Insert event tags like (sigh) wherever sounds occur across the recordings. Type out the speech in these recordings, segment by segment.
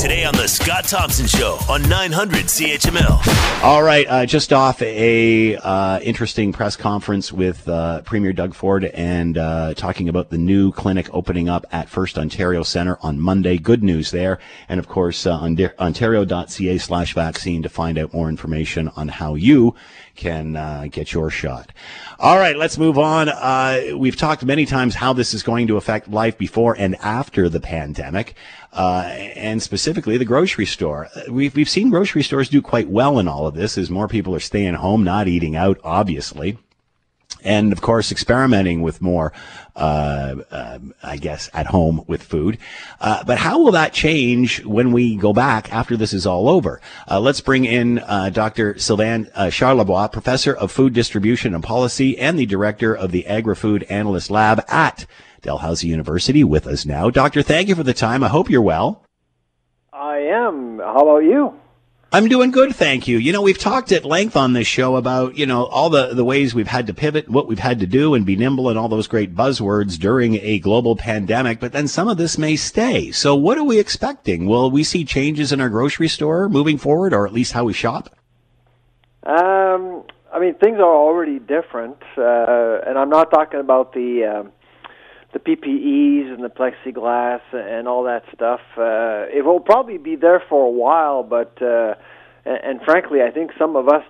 Today on The Scott Thompson Show on 900 CHML. All right, uh, just off a uh, interesting press conference with uh, Premier Doug Ford and uh, talking about the new clinic opening up at First Ontario Centre on Monday. Good news there. And of course, uh, on ontario.ca slash vaccine to find out more information on how you can uh, get your shot. All right, let's move on. Uh, we've talked many times how this is going to affect life before and after the pandemic, uh, and specifically the grocery store. We've we've seen grocery stores do quite well in all of this, as more people are staying home, not eating out, obviously. And of course experimenting with more uh, uh, i guess at home with food. Uh, but how will that change when we go back after this is all over? Uh, let's bring in uh, dr sylvain uh, charlebois professor of food distribution and policy and the director of the agri-food analyst lab at dalhousie university with us now doctor thank you for the time i hope you're well i am how about you I'm doing good, thank you. You know, we've talked at length on this show about, you know, all the, the ways we've had to pivot, what we've had to do and be nimble and all those great buzzwords during a global pandemic, but then some of this may stay. So what are we expecting? Will we see changes in our grocery store moving forward or at least how we shop? Um, I mean, things are already different, uh, and I'm not talking about the, um, the PPEs and the plexiglass and all that stuff. Uh, it will probably be there for a while, but uh, and, and frankly, I think some of us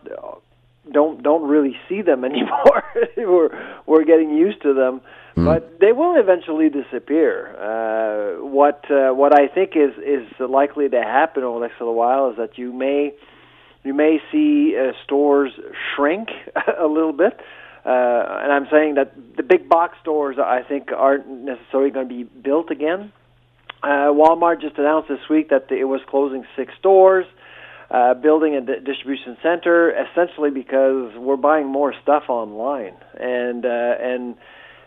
don't don't really see them (laughs) anymore. we're we're getting used to them, mm. but they will eventually disappear. Uh, what uh, what I think is is likely to happen over the next little while is that you may you may see uh, stores shrink (laughs) a little bit. Uh, and I'm saying that the big box stores, I think, aren't necessarily going to be built again. Uh, Walmart just announced this week that it was closing six stores, uh, building a di- distribution center, essentially because we're buying more stuff online, and uh, and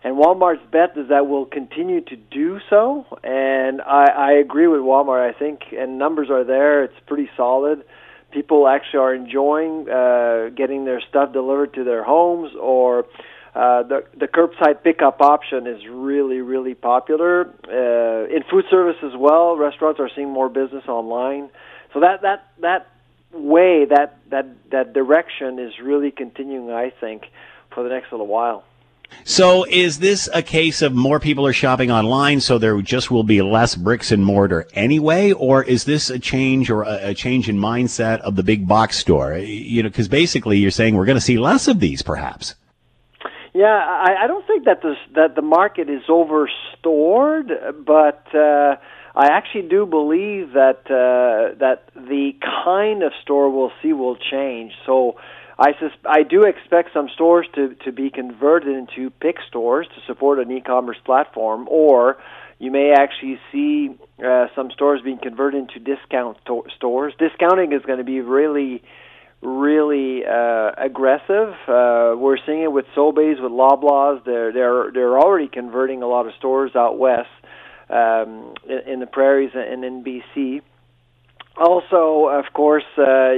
and Walmart's bet is that we'll continue to do so. And I, I agree with Walmart. I think, and numbers are there. It's pretty solid people actually are enjoying uh, getting their stuff delivered to their homes or uh, the the curbside pickup option is really really popular uh, in food service as well. Restaurants are seeing more business online, so that that that way that that that direction is really continuing. I think for the next little while. So is this a case of more people are shopping online, so there just will be less bricks and mortar anyway, or is this a change or a, a change in mindset of the big box store? You know, because basically you're saying we're going to see less of these, perhaps. Yeah, I, I don't think that the that the market is overstored, but uh, I actually do believe that uh, that the kind of store we'll see will change. So I sus- I do expect some stores to to be converted into pick stores to support an e-commerce platform, or you may actually see uh, some stores being converted into discount to- stores. Discounting is going to be really really uh, aggressive. Uh, we're seeing it with Sobeys, with Loblaws. They're they're they're already converting a lot of stores out west um, in, in the prairies and in BC also, of course, uh,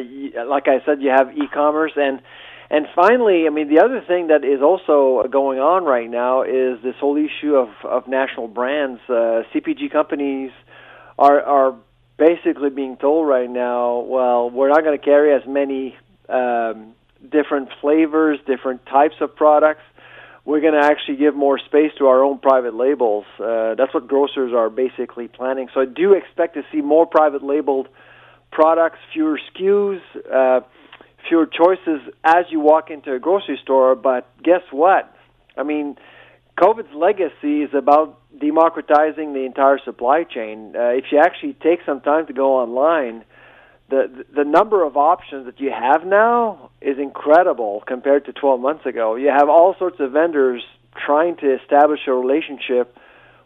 like I said, you have e-commerce and and finally, I mean, the other thing that is also going on right now is this whole issue of of national brands. Uh, CPG companies are are basically being told right now, well, we're not going to carry as many um, different flavors, different types of products. We're going to actually give more space to our own private labels. Uh, that's what grocers are basically planning. So I do expect to see more private labeled products, fewer SKUs, uh, fewer choices as you walk into a grocery store. But guess what? I mean, COVID's legacy is about democratizing the entire supply chain. Uh, if you actually take some time to go online, the the number of options that you have now is incredible compared to 12 months ago. You have all sorts of vendors trying to establish a relationship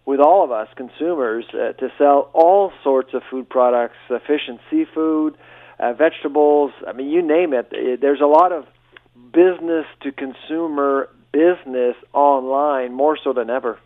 with all of us consumers uh, to sell all sorts of food products, uh, fish and seafood, uh, vegetables. I mean, you name it. it. There's a lot of business to consumer business online more so than ever.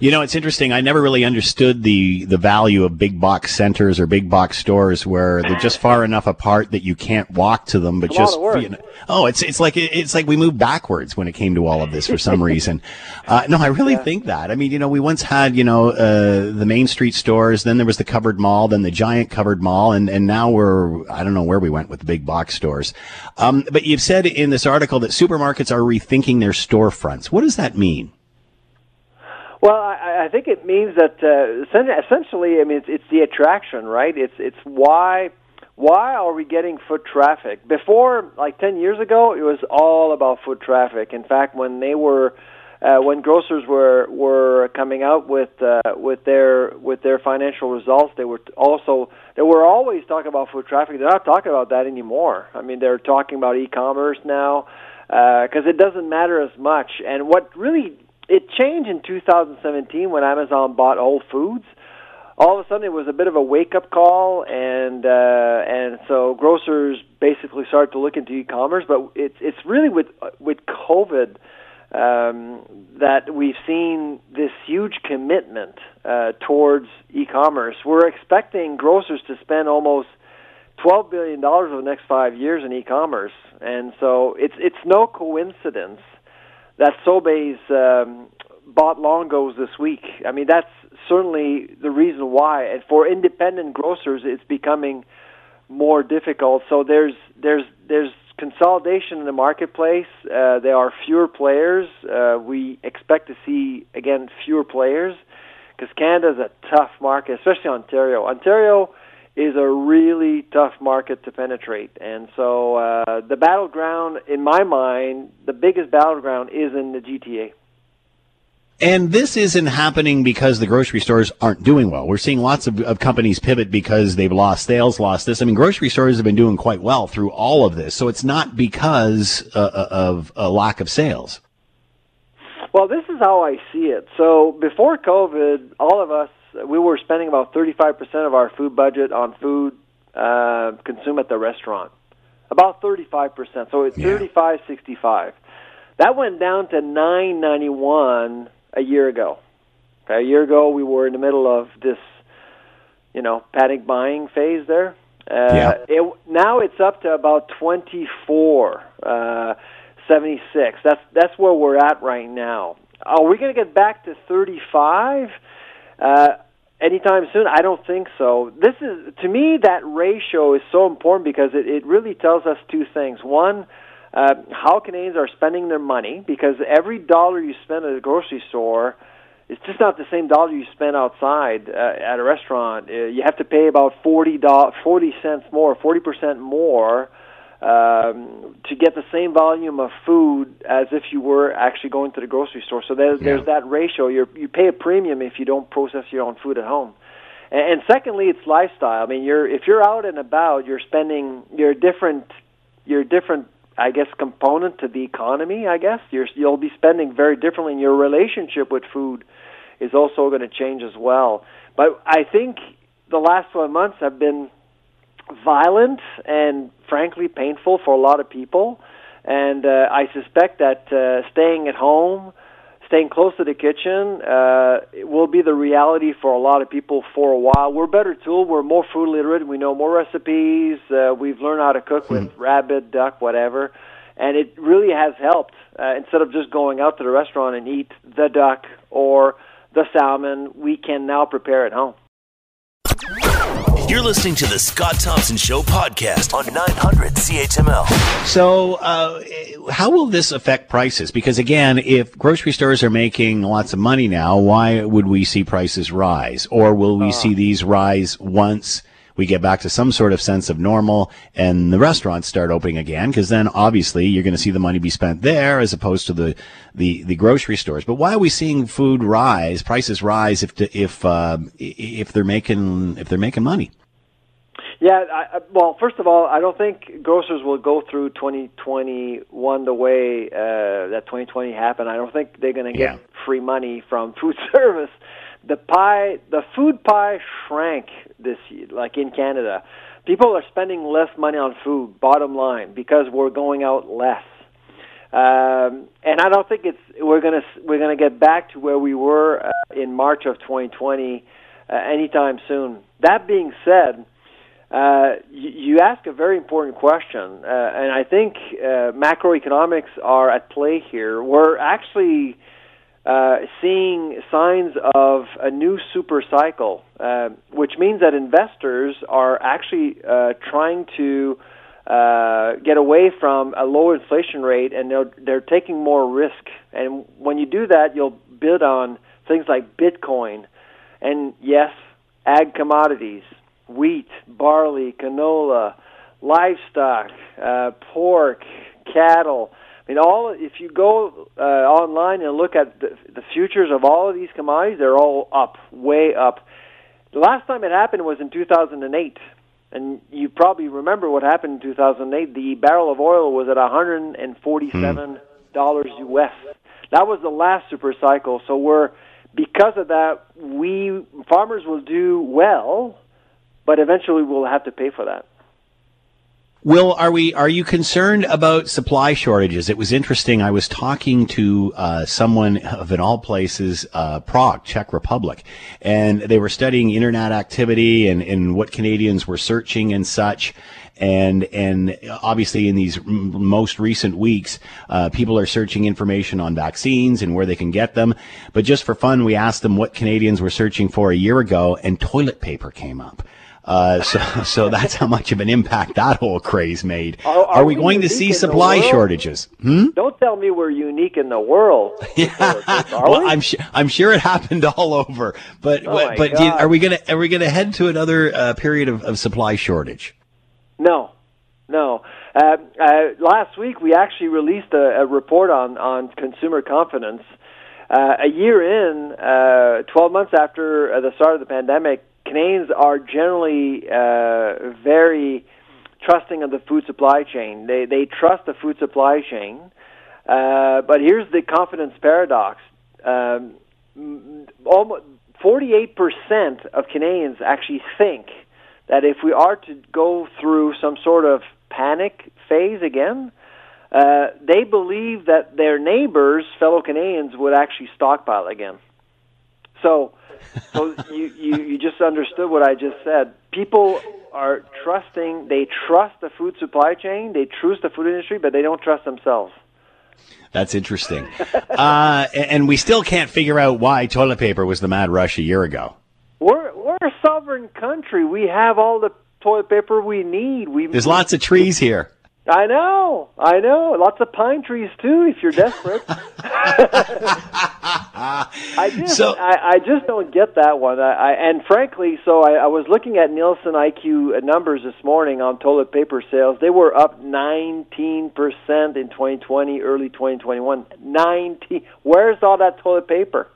You know, it's interesting. I never really understood the the value of big box centers or big box stores where they're just far enough apart that you can't walk to them, but just you know, oh, it's it's like it's like we moved backwards when it came to all of this for some reason. (laughs) Uh, no, I really yeah. think that. I mean, you know, we once had you know uh, the main street stores, then there was the covered mall, then the giant covered mall, and and now we're I don't know where we went with the big box stores. Um, but you've said in this article that supermarkets are rethinking their storefronts. What does that mean? Well, I, I think it means that uh, essentially, I mean, it's, it's the attraction, right? It's it's why why are we getting foot traffic? Before, like ten years ago, it was all about foot traffic. In fact, when they were uh, when grocers were were coming out with uh, with their with their financial results, they were also they were always talking about foot traffic. They're not talking about that anymore. I mean, they're talking about e-commerce now because uh, it doesn't matter as much. And what really it changed in 2017 when Amazon bought Whole Foods. All of a sudden, it was a bit of a wake-up call, and uh, and so grocers basically started to look into e-commerce. But it's it's really with with COVID um, that we've seen this huge commitment uh, towards e-commerce. We're expecting grocers to spend almost twelve billion dollars over the next five years in e-commerce, and so it's it's no coincidence that Sobeys um, bought Longo's this week. I mean, that's certainly the reason why. And for independent grocers, it's becoming more difficult. So there's there's there's consolidation in the marketplace. Uh, there are fewer players. Uh, we expect to see again fewer players because Canada is a tough market, especially Ontario. Ontario is a really tough market to penetrate. And so uh, the battleground, in my mind, the biggest battleground is in the GTA. And this isn't happening because the grocery stores aren't doing well. We're seeing lots of, of, companies pivot because they've lost sales, lost this. I mean, grocery stores have been doing quite well through all of this. So it's not because uh, uh of a lack of sales. Well, this is how I see it. So before COVID, all of us we were spending about 35% of our food budget on food uh, consumed at the restaurant. About 35%. So it's yeah. 35 65. That went down to 991 a year ago. Okay, a year ago we were in the middle of this you know, panic buying phase there. Uh, yeah. it, now it's up to about 24 uh, 76. That's that's where we're at right now. Are we going to get back to 35? Uh, anytime soon? I don't think so. This is to me that ratio is so important because it, it really tells us two things. One, uh, how Canadians are spending their money because every dollar you spend at a grocery store, it's just not the same dollar you spend outside uh, at a restaurant. Uh, you have to pay about forty dollars, forty cents more, forty percent more um, to get the same volume of food as if you were actually going to the grocery store. So there's yeah. there's that ratio. You you pay a premium if you don't process your own food at home. And, and secondly, it's lifestyle. I mean, you're if you're out and about, you're spending you're different you're different I guess component to the economy. I guess you're, you'll be spending very differently. And your relationship with food is also going to change as well. But I think the last 12 months have been violent and frankly painful for a lot of people. And uh, I suspect that uh, staying at home, staying close to the kitchen, uh, will be the reality for a lot of people for a while. We're better tool. We're more food literate. We know more recipes. Uh, we've learned how to cook with mm. rabbit, duck, whatever. And it really has helped. Uh, instead of just going out to the restaurant and eat the duck or the salmon, we can now prepare at home. You're listening to the Scott Thompson Show podcast on 900 CHML. So, uh, how will this affect prices? Because again, if grocery stores are making lots of money now, why would we see prices rise? Or will we uh. see these rise once we get back to some sort of sense of normal and the restaurants start opening again? Because then obviously you're going to see the money be spent there as opposed to the, the, the grocery stores. But why are we seeing food rise, prices rise if, if, uh, if they're making, if they're making money? Yeah, I, well, first of all, I don't think grocers will go through 2021 the way uh, that 2020 happened. I don't think they're going to get yeah. free money from (laughs) food service. The pie, the food pie shrank this year, like in Canada. People are spending less money on food, bottom line, because we're going out less. Um, and I don't think it's we're gonna we're gonna get back to where we were uh, in March of 2020 uh, anytime soon. That being said, uh, you, ask a very important question, uh, and I think uh, macroeconomics are at play here. We're actually uh, seeing signs of a new super cycle, uh, which means that investors are actually trying to get away from a low inflation rate, and they're they're taking more risk. And when you do that, you'll bid on things like Bitcoin, and yes, ag commodities, wheat, barley, canola, livestock, uh, pork, cattle. I mean, all if you go uh, online and look at the, the futures of all of these commodities, they're all up, way up. The last time it happened was in 2008 and you probably remember what happened in 2008. The barrel of oil was at 147 dollars hmm. US. That was the last super cycle. So we're because of that, we farmers will do well, but eventually we'll have to pay for that. Will, are we? Are you concerned about supply shortages? It was interesting. I was talking to uh, someone of, in all places, uh, Prague, Czech Republic, and they were studying internet activity and, and what Canadians were searching and such. And and obviously, in these most recent weeks, uh, people are searching information on vaccines and where they can get them. But just for fun, we asked them what Canadians were searching for a year ago, and toilet paper came up. Uh, so, (laughs) so that's how much of an impact that whole craze made. Are, are, are we, we, going to see supply shortages? Hmm? Don't tell me we're unique in the world. (laughs) yeah. (laughs) well, we? I'm sure I'm sure it happened all over. But oh but you, are we gonna are we gonna head to another uh, period of, of supply shortage? No, no. Uh, uh, last week we actually released a, a report on on consumer confidence. Uh, a year in, uh, 12 months after uh, the start of the pandemic, Canadians are generally uh, very trusting of the food supply chain. They they trust the food supply chain, uh, but here's the confidence paradox: um, almost 48 percent of Canadians actually think that if we are to go through some sort of panic phase again, uh, they believe that their neighbors, fellow Canadians, would actually stockpile again. So so you, you, you just understood what I just said. People are trusting, they trust the food supply chain, they trust the food industry, but they don't trust themselves. That's interesting. (laughs) uh, and we still can't figure out why toilet paper was the mad rush a year ago. We're, we're a sovereign country. We have all the toilet paper we need. We, There's lots of trees here. I know, I know. Lots of pine trees too, if you're desperate. (laughs) (laughs) I just, so, I, I just don't get that one. I, I and frankly, so I, I was looking at Nielsen IQ numbers this morning on toilet paper sales. They were up 19 percent in 2020, early 2021. 19. Where's all that toilet paper?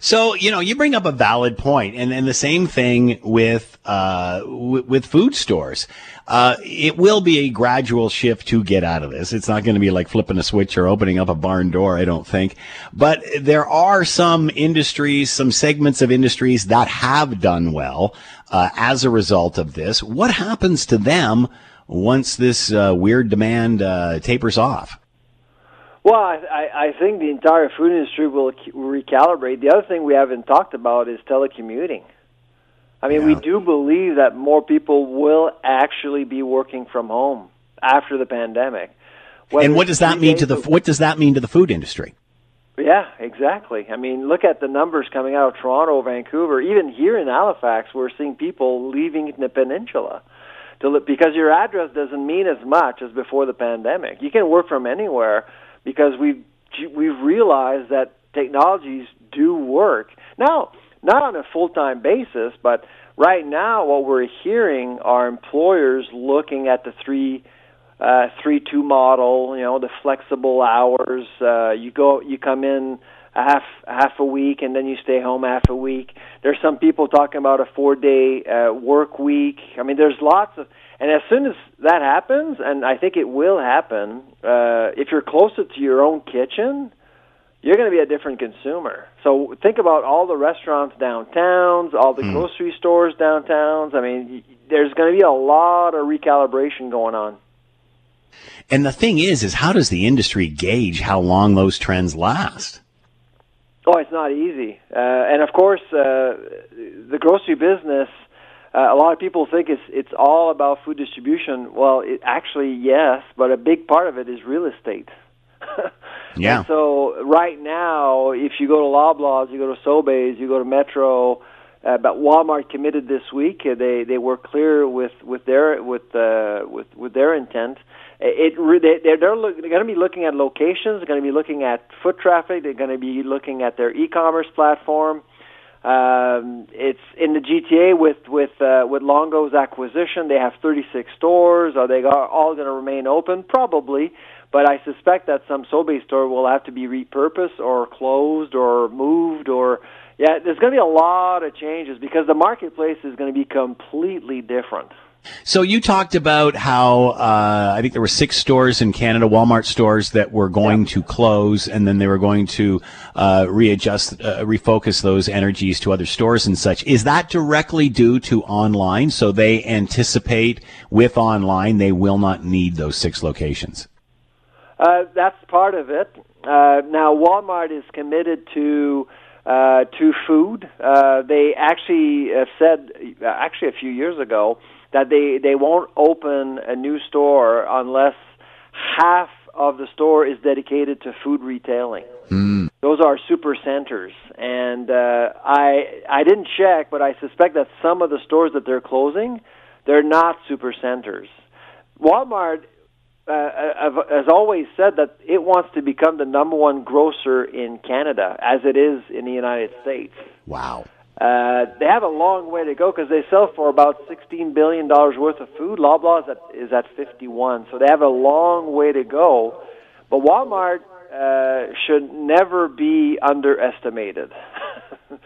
So you know, you bring up a valid point, and and the same thing with uh, w- with food stores. Uh, it will be a gradual shift to get out of this. It's not going to be like flipping a switch or opening up a barn door, I don't think. But there are some industries, some segments of industries that have done well uh, as a result of this. What happens to them once this uh, weird demand uh, tapers off? Well, I, I think the entire food industry will recalibrate. The other thing we haven't talked about is telecommuting. I mean, yeah. we do believe that more people will actually be working from home after the pandemic. Whether and what does that mean to the what does that mean to the food industry? Yeah, exactly. I mean, look at the numbers coming out of Toronto, Vancouver, even here in Halifax. We're seeing people leaving the peninsula to because your address doesn't mean as much as before the pandemic. You can work from anywhere because we've we've realized that technologies do work. Now, not on a full time basis, but right now, what we're hearing are employers looking at the three uh, three two model. You know, the flexible hours. Uh, you go, you come in half half a week, and then you stay home half a week. There's some people talking about a four day uh, work week. I mean, there's lots of. And as soon as that happens, and I think it will happen, uh, if you're closer to your own kitchen, you're going to be a different consumer. So think about all the restaurants downtowns, all the mm. grocery stores downtowns. I mean, there's going to be a lot of recalibration going on. And the thing is, is how does the industry gauge how long those trends last? Oh, it's not easy. Uh, and of course, uh, the grocery business, uh, a lot of people think it's it's all about food distribution. Well, it, actually, yes, but a big part of it is real estate. (laughs) yeah. And so right now, if you go to Loblaws, you go to Sobeys, you go to Metro, uh, but Walmart committed this week. Uh, they they were clear with with their with uh, with with their intent it they're they're, look, they're going to be looking at locations. They're going to be looking at foot traffic. They're going to be looking at their e-commerce platform. Um, it's in the GTA with with uh, with Longo's acquisition. They have 36 stores. Are they all going to remain open? Probably, but I suspect that some Sobeys store will have to be repurposed or closed or moved or yeah. There's going to be a lot of changes because the marketplace is going to be completely different. So you talked about how uh, I think there were six stores in Canada, Walmart stores that were going to close, and then they were going to uh, readjust, uh, refocus those energies to other stores and such. Is that directly due to online? So they anticipate with online they will not need those six locations. Uh, that's part of it. Uh, now Walmart is committed to. Uh, to food, they actually said, actually a few years ago, that they they won't open a new store unless half of the store is dedicated to food retailing. Mm. Those are super centers, and uh, I I didn't check, but I suspect that some of the stores that they're closing, they're not super centers. Walmart uh, uh has always said that it wants to become the number one grocer in Canada, as it is in the United States. Wow. Uh, they have a long way to go because they sell for about $16 billion worth of food. Loblaw is at, is at 51, so they have a long way to go. But Walmart uh, should never be underestimated. (laughs)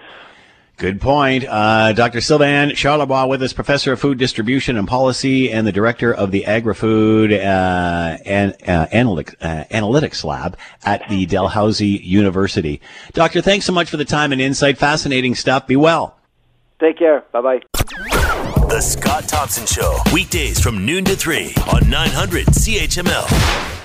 Good point. Uh, Dr. Sylvain Charlebois with us, professor of food distribution and policy and the director of the agri-food uh, and, uh, analytics, uh, analytics lab at the Dalhousie University. Doctor, thanks so much for the time and insight. Fascinating stuff. Be well. Take care. Bye-bye. The Scott Thompson Show, weekdays from noon to 3 on 900 CHML.